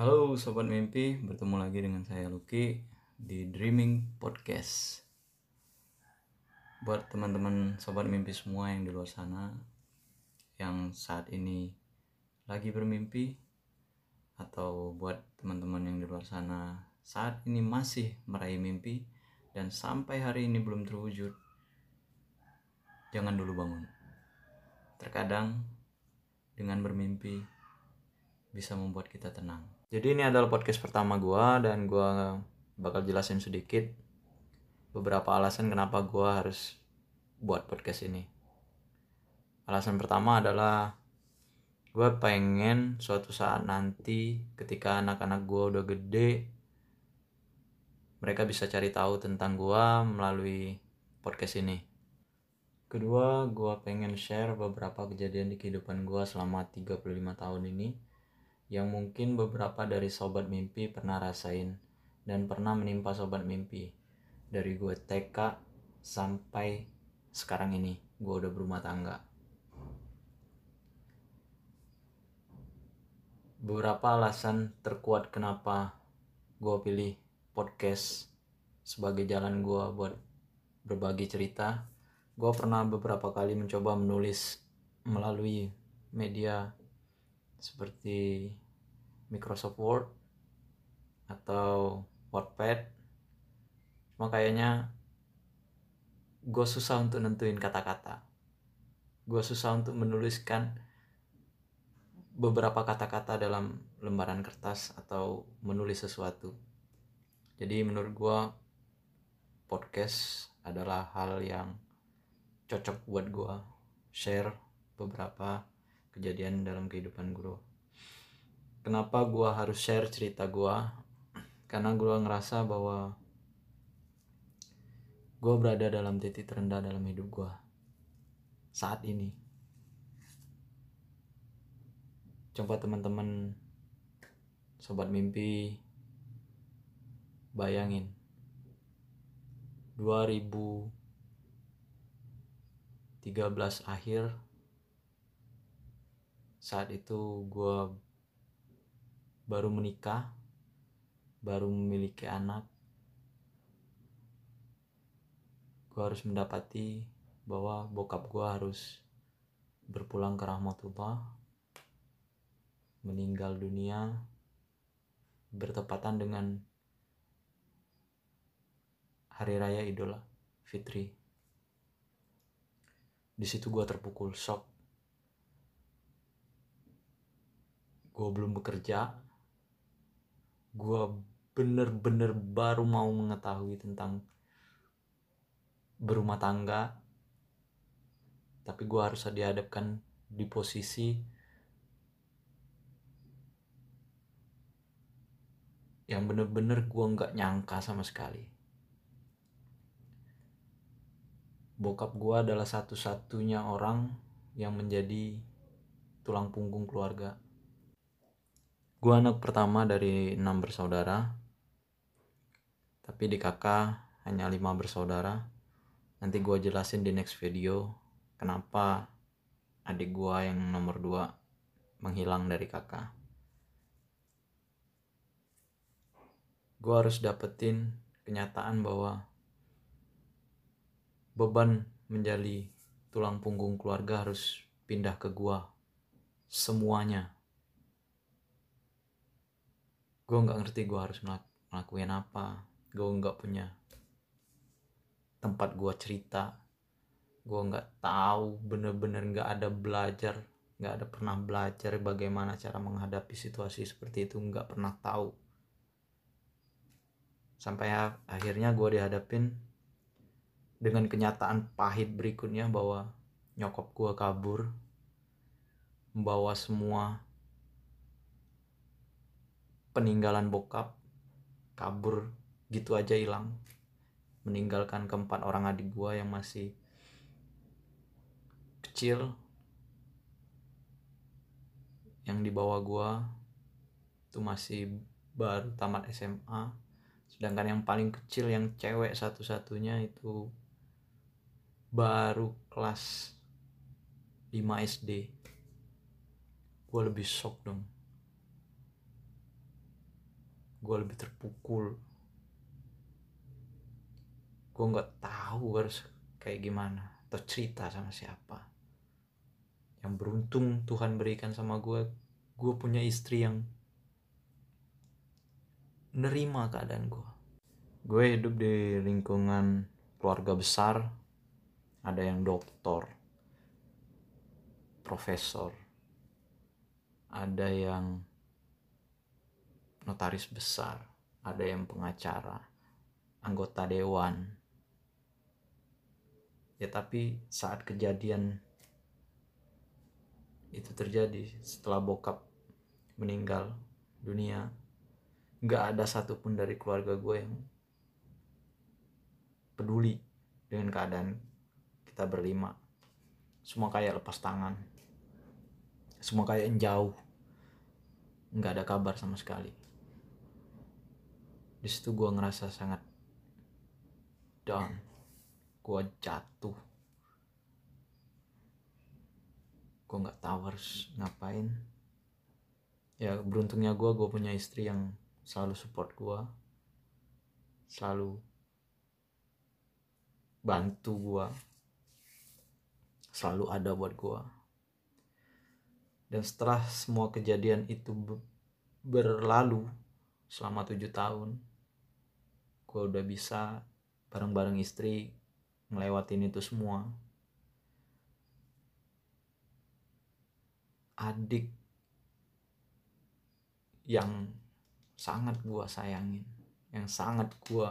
Halo sobat mimpi, bertemu lagi dengan saya Lucky di Dreaming Podcast. Buat teman-teman sobat mimpi semua yang di luar sana yang saat ini lagi bermimpi atau buat teman-teman yang di luar sana saat ini masih meraih mimpi dan sampai hari ini belum terwujud. Jangan dulu bangun. Terkadang dengan bermimpi bisa membuat kita tenang. Jadi ini adalah podcast pertama gua dan gua bakal jelasin sedikit beberapa alasan kenapa gua harus buat podcast ini. Alasan pertama adalah gua pengen suatu saat nanti ketika anak-anak gua udah gede mereka bisa cari tahu tentang gua melalui podcast ini. Kedua, gua pengen share beberapa kejadian di kehidupan gua selama 35 tahun ini yang mungkin beberapa dari sobat mimpi pernah rasain dan pernah menimpa sobat mimpi dari gue TK sampai sekarang ini gue udah berumah tangga. Beberapa alasan terkuat kenapa gue pilih podcast sebagai jalan gue buat berbagi cerita gue pernah beberapa kali mencoba menulis melalui media seperti Microsoft Word atau Wordpad. Cuma kayaknya gue susah untuk nentuin kata-kata. Gue susah untuk menuliskan beberapa kata-kata dalam lembaran kertas atau menulis sesuatu. Jadi menurut gue podcast adalah hal yang cocok buat gue share beberapa kejadian dalam kehidupan gue kenapa gue harus share cerita gue karena gue ngerasa bahwa gue berada dalam titik terendah dalam hidup gue saat ini. Coba teman-teman sobat mimpi bayangin. 2013 akhir saat itu gue baru menikah baru memiliki anak gue harus mendapati bahwa bokap gue harus berpulang ke rahmatullah meninggal dunia bertepatan dengan hari raya Idul Fitri. Di situ gue terpukul shock. Gue belum bekerja. Gue bener-bener baru mau mengetahui tentang berumah tangga. Tapi gue harus dihadapkan di posisi yang bener-bener gue nggak nyangka sama sekali. bokap gue adalah satu-satunya orang yang menjadi tulang punggung keluarga. Gue anak pertama dari enam bersaudara, tapi di kakak hanya lima bersaudara. Nanti gue jelasin di next video kenapa adik gue yang nomor dua menghilang dari kakak. Gue harus dapetin kenyataan bahwa beban menjadi tulang punggung keluarga harus pindah ke gua semuanya gue nggak ngerti gue harus ngelakuin apa. Gue nggak punya tempat gue cerita. Gue nggak tahu bener-bener nggak ada belajar nggak ada pernah belajar bagaimana cara menghadapi situasi seperti itu nggak pernah tahu. Sampai akhirnya gue dihadapin dengan kenyataan pahit berikutnya bahwa nyokap gue kabur membawa semua peninggalan bokap kabur gitu aja hilang. Meninggalkan keempat orang adik gue yang masih kecil yang dibawa gue itu masih baru tamat SMA sedangkan yang paling kecil yang cewek satu-satunya itu baru kelas 5 SD gue lebih shock dong gue lebih terpukul. Gue nggak tahu harus kayak gimana atau cerita sama siapa. Yang beruntung Tuhan berikan sama gue gue punya istri yang nerima keadaan gue gue hidup di lingkungan keluarga besar ada yang doktor profesor ada yang notaris besar ada yang pengacara anggota dewan. Ya tapi saat kejadian itu terjadi setelah bokap meninggal dunia nggak ada satupun dari keluarga gue yang peduli dengan keadaan kita berlima. Semua kayak lepas tangan. Semua kayak jauh. Nggak ada kabar sama sekali di situ gue ngerasa sangat down. Gue jatuh. Gue nggak tahu harus ngapain. Ya beruntungnya gue gue punya istri yang selalu support gue selalu bantu gue selalu ada buat gue dan setelah semua kejadian itu berlalu selama tujuh tahun gue udah bisa bareng-bareng istri ngelewatin itu semua. Adik yang sangat gue sayangin yang sangat gue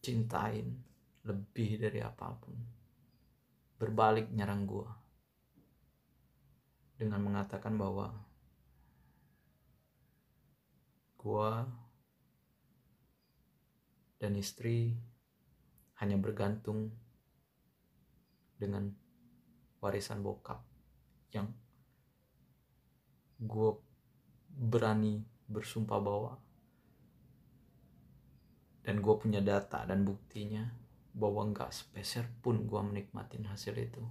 cintain lebih dari apa pun. Berbalik nyerang gue dengan mengatakan bahwa gue dan istri hanya bergantung dengan warisan bokap yang gue berani bersumpah bahwa dan gue punya data dan buktinya bahwa nggak sepeser pun gue menikmatin hasil itu.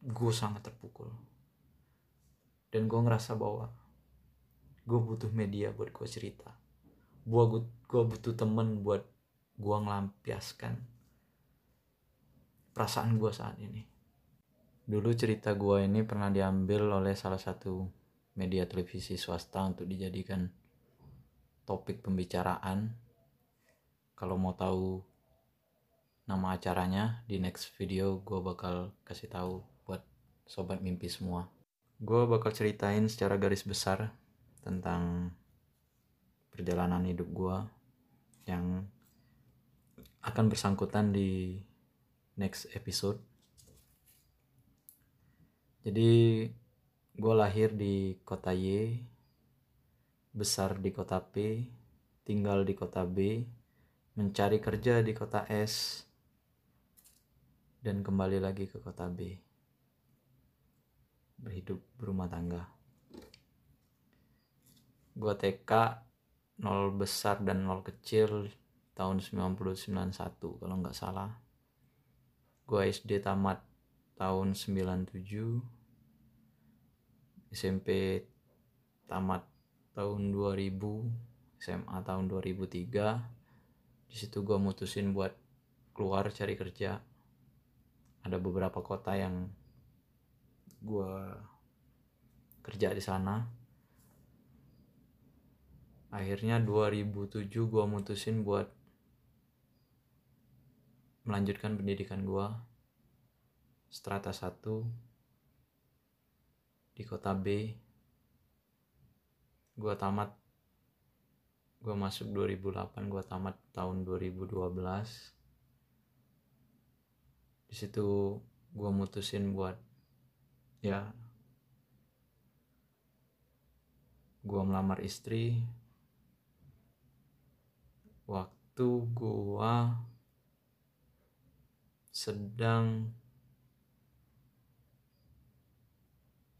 Gue sangat terpukul. Dan gue ngerasa bahwa gue butuh media buat gue cerita gue gue butuh temen buat gue ngelampiaskan perasaan gue saat ini. Dulu cerita gue ini pernah diambil oleh salah satu media televisi swasta untuk dijadikan topik pembicaraan. Kalau mau tahu nama acaranya di next video gue bakal kasih tahu buat sobat mimpi semua. Gue bakal ceritain secara garis besar tentang perjalanan hidup gue yang akan bersangkutan di next episode. Jadi gue lahir di kota Y, besar di kota P, tinggal di kota B, mencari kerja di kota S, dan kembali lagi ke kota B. Berhidup berumah tangga. Gue TK nol besar dan nol kecil tahun 1991 kalau nggak salah. Gue SD tamat tahun 97 SMP tamat tahun 2000 SMA tahun 2003 di situ gue mutusin buat keluar cari kerja. Ada beberapa kota yang gue kerja di sana akhirnya 2007 gue mutusin buat melanjutkan pendidikan gue strata 1 di kota B. Gue tamat gue masuk 2008 gue tamat tahun 2012 di situ gue mutusin buat ya gue melamar istri waktu gua sedang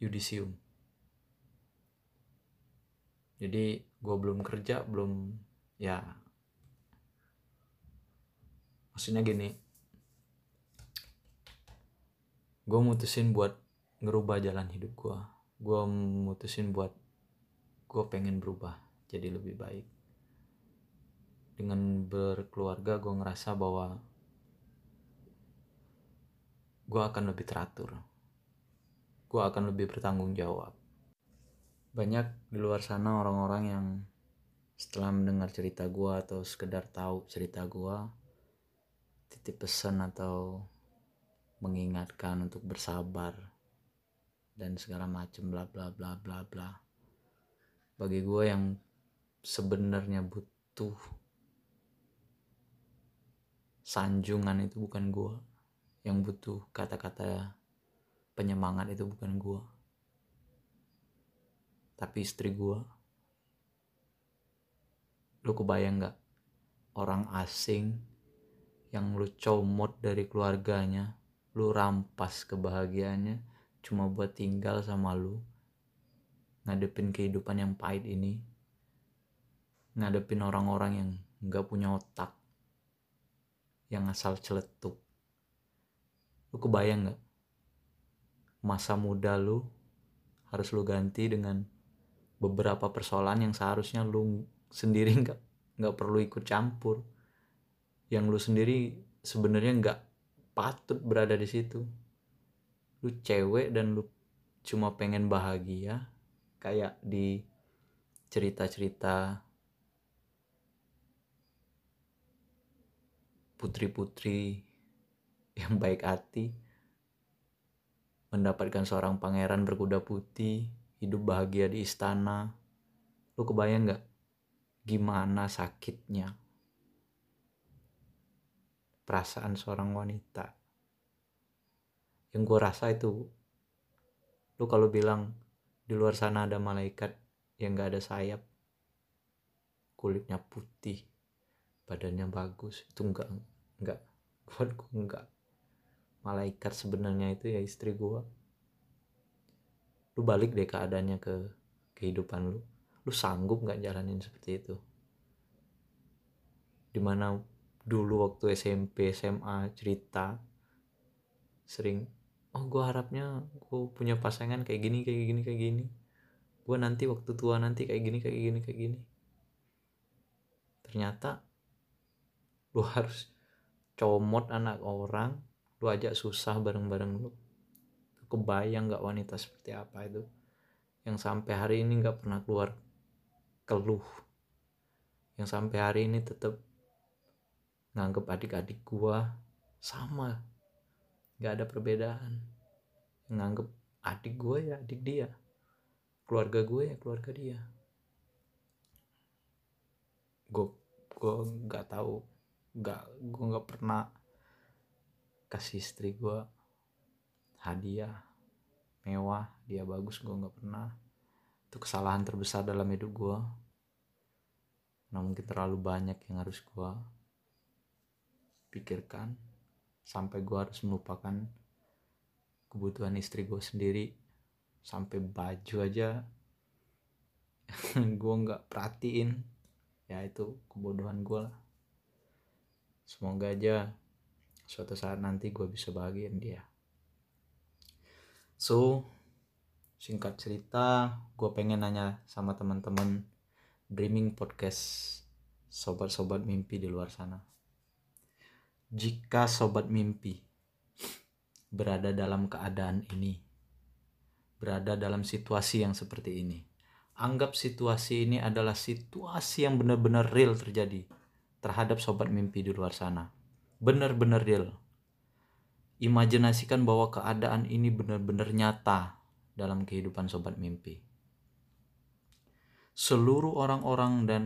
yudisium. Jadi gue belum kerja belum ya. Maksudnya gini. Gue mutusin buat ngerubah jalan hidup gue gue mutusin buat gue pengen berubah jadi lebih baik dengan berkeluarga gue ngerasa bahwa gue akan lebih teratur. Gue akan lebih bertanggung jawab. Banyak di luar sana orang-orang yang setelah mendengar cerita gue atau sekedar tahu cerita gue titip pesan atau mengingatkan untuk bersabar dan segala macam bla bla bla bla bla. Bagi gue yang sebenarnya butuh sanjungan itu bukan gue yang butuh kata-kata penyemangat itu bukan gue tapi istri gue lu kebayang gak orang asing yang lu comot dari keluarganya lu rampas kebahagiaannya cuma buat tinggal sama lu ngadepin kehidupan yang pahit ini ngadepin orang-orang yang nggak punya otak yang asal celetuk. Lu kebayang nggak? Masa muda lu harus lu ganti dengan beberapa persoalan yang seharusnya lu sendiri nggak nggak perlu ikut campur. Yang lu sendiri sebenarnya nggak patut berada di situ. Lu cewek dan lu cuma pengen bahagia kayak di cerita-cerita putri-putri yang baik hati mendapatkan seorang pangeran berkuda putih hidup bahagia di istana. Lu kebayang gak gimana sakitnya perasaan seorang wanita? Yang gue rasa itu lu kalau bilang di luar sana ada malaikat yang gak ada sayap kulitnya putih badannya bagus. Itu enggak enggak buat gue enggak malaikat sebenarnya itu ya istri gue lu balik deh keadaannya ke kehidupan lu. Lu sanggup nggak jalanin seperti itu? Di mana dulu waktu SMP SMA cerita sering oh gue harapnya gue punya pasangan kayak gini kayak gini kayak gini. Gue nanti waktu tua nanti kayak gini kayak gini kayak gini. Ternyata lu harus comot anak orang lu ajak susah bareng-bareng lu. Kebayang nggak wanita seperti apa itu? Yang sampai hari ini nggak pernah keluar keluh. Yang sampai hari ini tetap nganggep adik-adik gua sama. Nggak ada perbedaan. Nganggep adik gue ya adik dia. Keluarga gue ya keluarga dia. Gue gue nggak tahu nggak gue nggak pernah kasih istri gue hadiah mewah dia bagus gue nggak pernah. Itu kesalahan terbesar dalam hidup gue nah mungkin terlalu banyak yang harus gue pikirkan sampai gue harus melupakan kebutuhan istri gue sendiri. Sampai baju aja gue nggak perhatiin. Ya itu kebodohan gue lah semoga aja suatu saat nanti gue bisa bahagiain dia. So singkat cerita gue pengen nanya sama teman-teman dreaming podcast sobat-sobat mimpi di luar sana. Jika sobat mimpi berada dalam keadaan ini, berada dalam situasi yang seperti ini, anggap situasi ini adalah situasi yang benar-benar real terjadi terhadap sobat mimpi di luar sana. Benar-benar real. Imajinasikan bahwa keadaan ini benar-benar nyata dalam kehidupan sobat mimpi. Seluruh orang-orang dan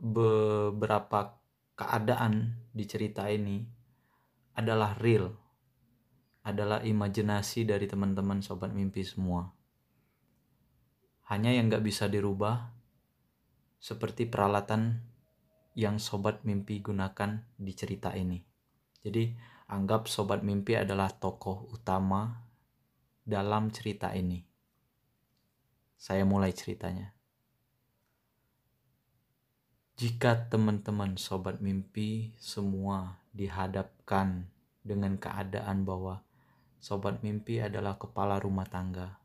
beberapa keadaan di cerita ini adalah real, adalah imajinasi dari teman-teman sobat mimpi semua. Hanya yang gak bisa dirubah, seperti peralatan yang sobat mimpi gunakan di cerita ini. Jadi, anggap sobat mimpi adalah tokoh utama dalam cerita ini. Saya mulai ceritanya. Jika teman-teman sobat mimpi semua dihadapkan dengan keadaan bahwa sobat mimpi adalah kepala rumah tangga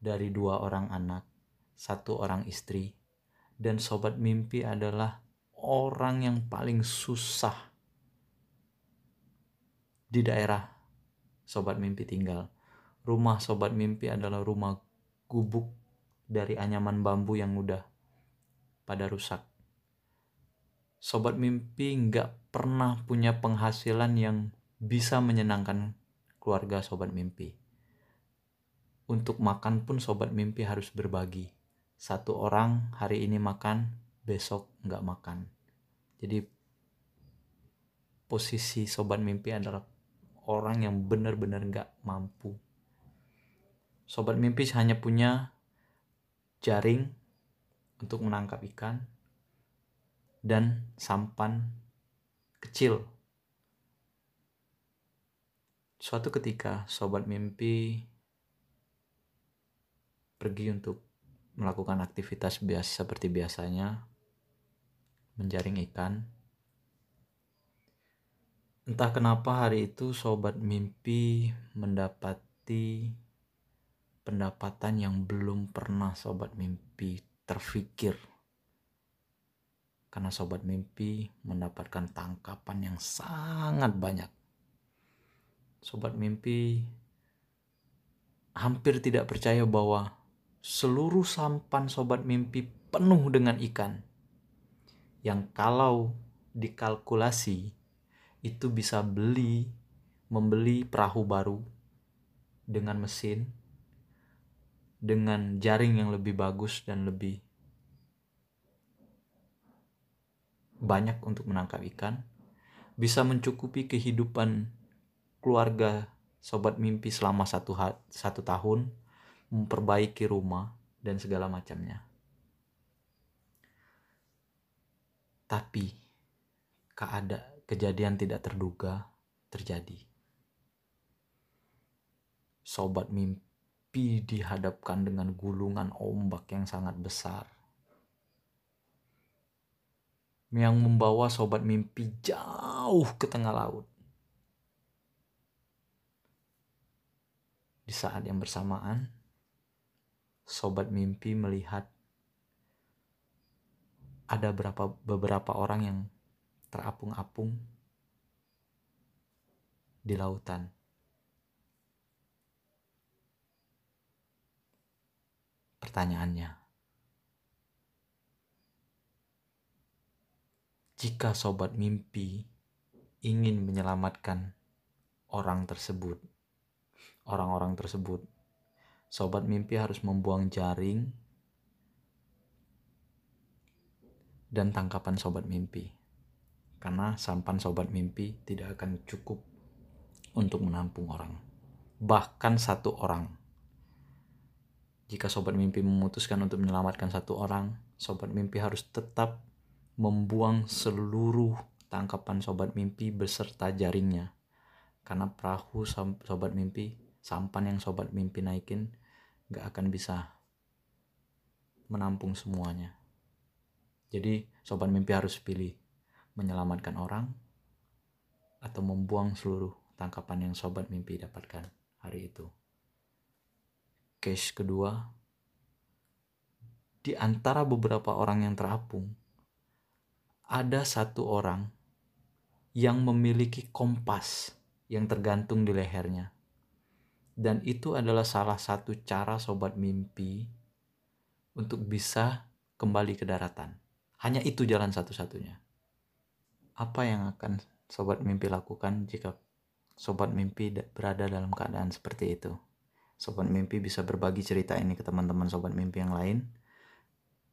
dari dua orang anak, satu orang istri, dan sobat mimpi adalah orang yang paling susah di daerah sobat mimpi tinggal. Rumah sobat mimpi adalah rumah gubuk dari anyaman bambu yang udah pada rusak. Sobat mimpi nggak pernah punya penghasilan yang bisa menyenangkan keluarga sobat mimpi. Untuk makan pun sobat mimpi harus berbagi. Satu orang hari ini makan, besok nggak makan. Jadi posisi sobat mimpi adalah orang yang benar-benar nggak mampu. Sobat mimpi hanya punya jaring untuk menangkap ikan, dan sampan kecil. Suatu ketika, sobat mimpi pergi untuk melakukan aktivitas biasa seperti biasanya, menjaring ikan. Entah kenapa hari itu sobat mimpi mendapati pendapatan yang belum pernah sobat mimpi terfikir karena sobat mimpi mendapatkan tangkapan yang sangat banyak. Sobat mimpi hampir tidak percaya bahwa seluruh sampan sobat mimpi penuh dengan ikan. Yang kalau dikalkulasi itu bisa beli membeli perahu baru dengan mesin dengan jaring yang lebih bagus dan lebih banyak untuk menangkap ikan, bisa mencukupi kehidupan keluarga sobat mimpi selama satu, satu tahun, memperbaiki rumah, dan segala macamnya. Tapi, keada kejadian tidak terduga terjadi. Sobat mimpi dihadapkan dengan gulungan ombak yang sangat besar yang membawa sobat mimpi jauh ke tengah laut. Di saat yang bersamaan, sobat mimpi melihat ada berapa beberapa orang yang terapung-apung di lautan. Pertanyaannya, jika sobat mimpi ingin menyelamatkan orang tersebut, orang-orang tersebut, sobat mimpi harus membuang jaring dan tangkapan sobat mimpi. Karena sampan sobat mimpi tidak akan cukup untuk menampung orang. Bahkan satu orang. Jika sobat mimpi memutuskan untuk menyelamatkan satu orang, sobat mimpi harus tetap membuang seluruh tangkapan sobat mimpi beserta jaringnya. Karena perahu sobat mimpi, sampan yang sobat mimpi naikin gak akan bisa menampung semuanya. Jadi sobat mimpi harus pilih menyelamatkan orang atau membuang seluruh tangkapan yang sobat mimpi dapatkan hari itu. Case kedua, di antara beberapa orang yang terapung, ada satu orang yang memiliki kompas yang tergantung di lehernya. Dan itu adalah salah satu cara sobat mimpi untuk bisa kembali ke daratan. Hanya itu jalan satu-satunya. Apa yang akan sobat mimpi lakukan jika sobat mimpi berada dalam keadaan seperti itu? Sobat mimpi bisa berbagi cerita ini ke teman-teman sobat mimpi yang lain.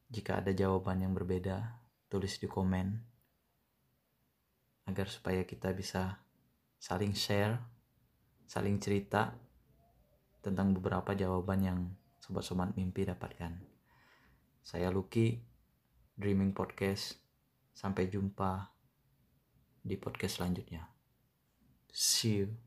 Jika ada jawaban yang berbeda, tulis di komen agar supaya kita bisa saling share, saling cerita tentang beberapa jawaban yang sobat-sobat mimpi dapatkan. Saya Lucky, Dreaming Podcast. Sampai jumpa di podcast selanjutnya. See you.